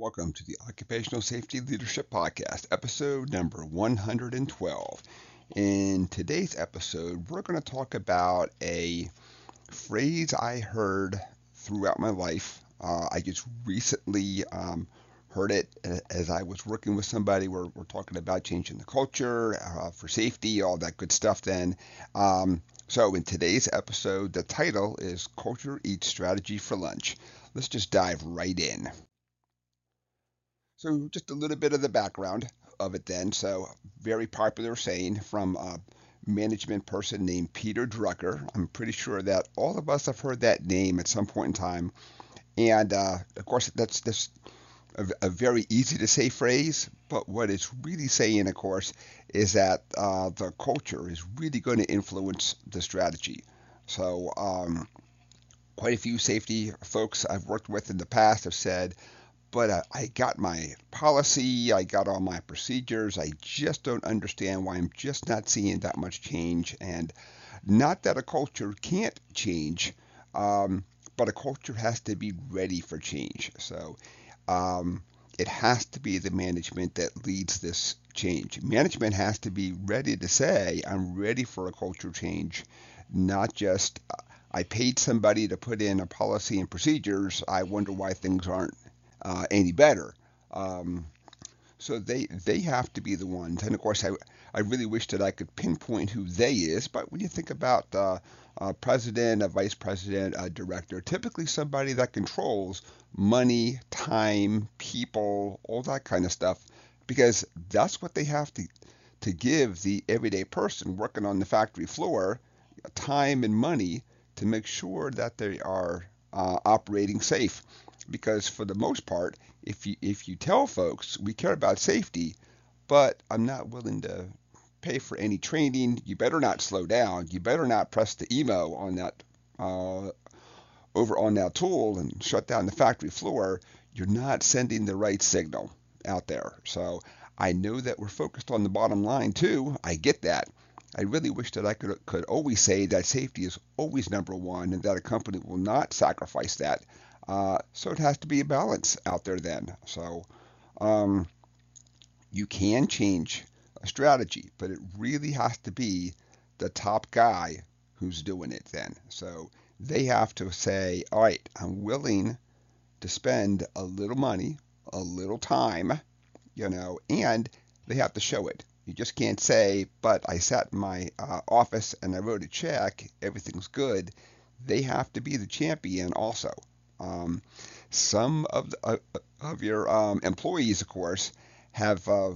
Welcome to the Occupational Safety Leadership Podcast, episode number 112. In today's episode, we're going to talk about a phrase I heard throughout my life. Uh, I just recently um, heard it as I was working with somebody. We're, we're talking about changing the culture uh, for safety, all that good stuff then. Um, so, in today's episode, the title is Culture Eats Strategy for Lunch. Let's just dive right in. So just a little bit of the background of it then. So very popular saying from a management person named Peter Drucker. I'm pretty sure that all of us have heard that name at some point in time. And uh, of course, that's just a, a, very easy to say phrase. But what it's really saying, of course, is that uh, the culture is really going to influence the strategy. So um, quite a few safety folks I've worked with in the past have said, but uh, I got my policy, I got all my procedures. I just don't understand why I'm just not seeing that much change. And not that a culture can't change, um, but a culture has to be ready for change. So um, it has to be the management that leads this change. Management has to be ready to say, I'm ready for a culture change, not just. Uh, I paid somebody to put in a policy and procedures. I wonder why things aren't uh, any better. Um, so they they have to be the ones. And of course, I I really wish that I could pinpoint who they is. But when you think about uh, a president, a vice president, a director, typically somebody that controls money, time, people, all that kind of stuff, because that's what they have to to give the everyday person working on the factory floor time and money to make sure that they are uh, operating safe because for the most part, if you if you tell folks we care about safety, but I'm not willing to pay for any training, you better not slow down. You better not press the emo on that uh, over on that tool and shut down the factory floor. You're not sending the right signal out there. So I know that we're focused on the bottom line too. I get that. I really wish that I could could always say that safety is always number one and that a company will not sacrifice that. Uh, so it has to be a balance out there then. So um, you can change a strategy, but it really has to be the top guy who's doing it then. So they have to say, all right, I'm willing to spend a little money, a little time, you know, and they have to show it. You just can't say, but I sat in my uh, office and I wrote a check, everything's good. They have to be the champion also. Um, some of the, uh, of your um, employees, of course, have uh,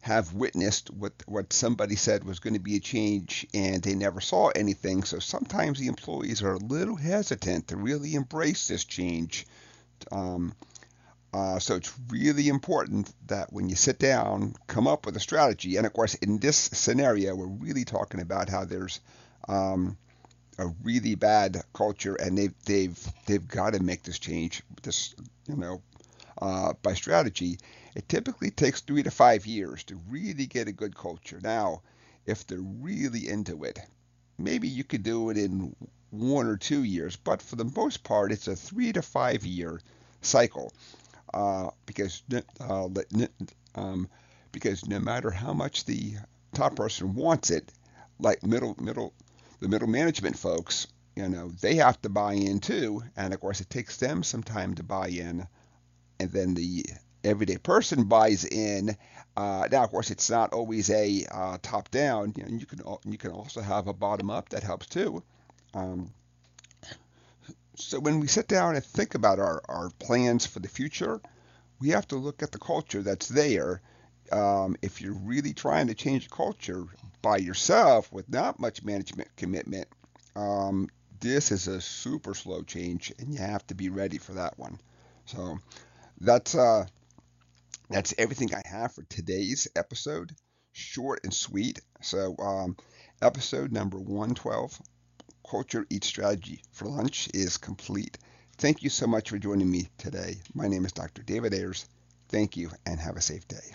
have witnessed what what somebody said was going to be a change, and they never saw anything. So sometimes the employees are a little hesitant to really embrace this change. Um, uh, so it's really important that when you sit down, come up with a strategy. And of course, in this scenario, we're really talking about how there's um, a really bad culture, and they've they've they've got to make this change. This you know uh, by strategy. It typically takes three to five years to really get a good culture. Now, if they're really into it, maybe you could do it in one or two years, but for the most part, it's a three to five year cycle uh, because uh, um, because no matter how much the top person wants it, like middle middle the middle management folks, you know, they have to buy in too. And of course, it takes them some time to buy in. And then the everyday person buys in. Uh, now, of course, it's not always a uh, top down. You, know, you can you can also have a bottom up that helps too. Um, so when we sit down and think about our, our plans for the future, we have to look at the culture that's there. Um, if you're really trying to change culture, by yourself with not much management commitment, um, this is a super slow change, and you have to be ready for that one. So that's uh, that's everything I have for today's episode. Short and sweet. So um, episode number 112, Culture Eat Strategy for Lunch, is complete. Thank you so much for joining me today. My name is Dr. David Ayers. Thank you, and have a safe day.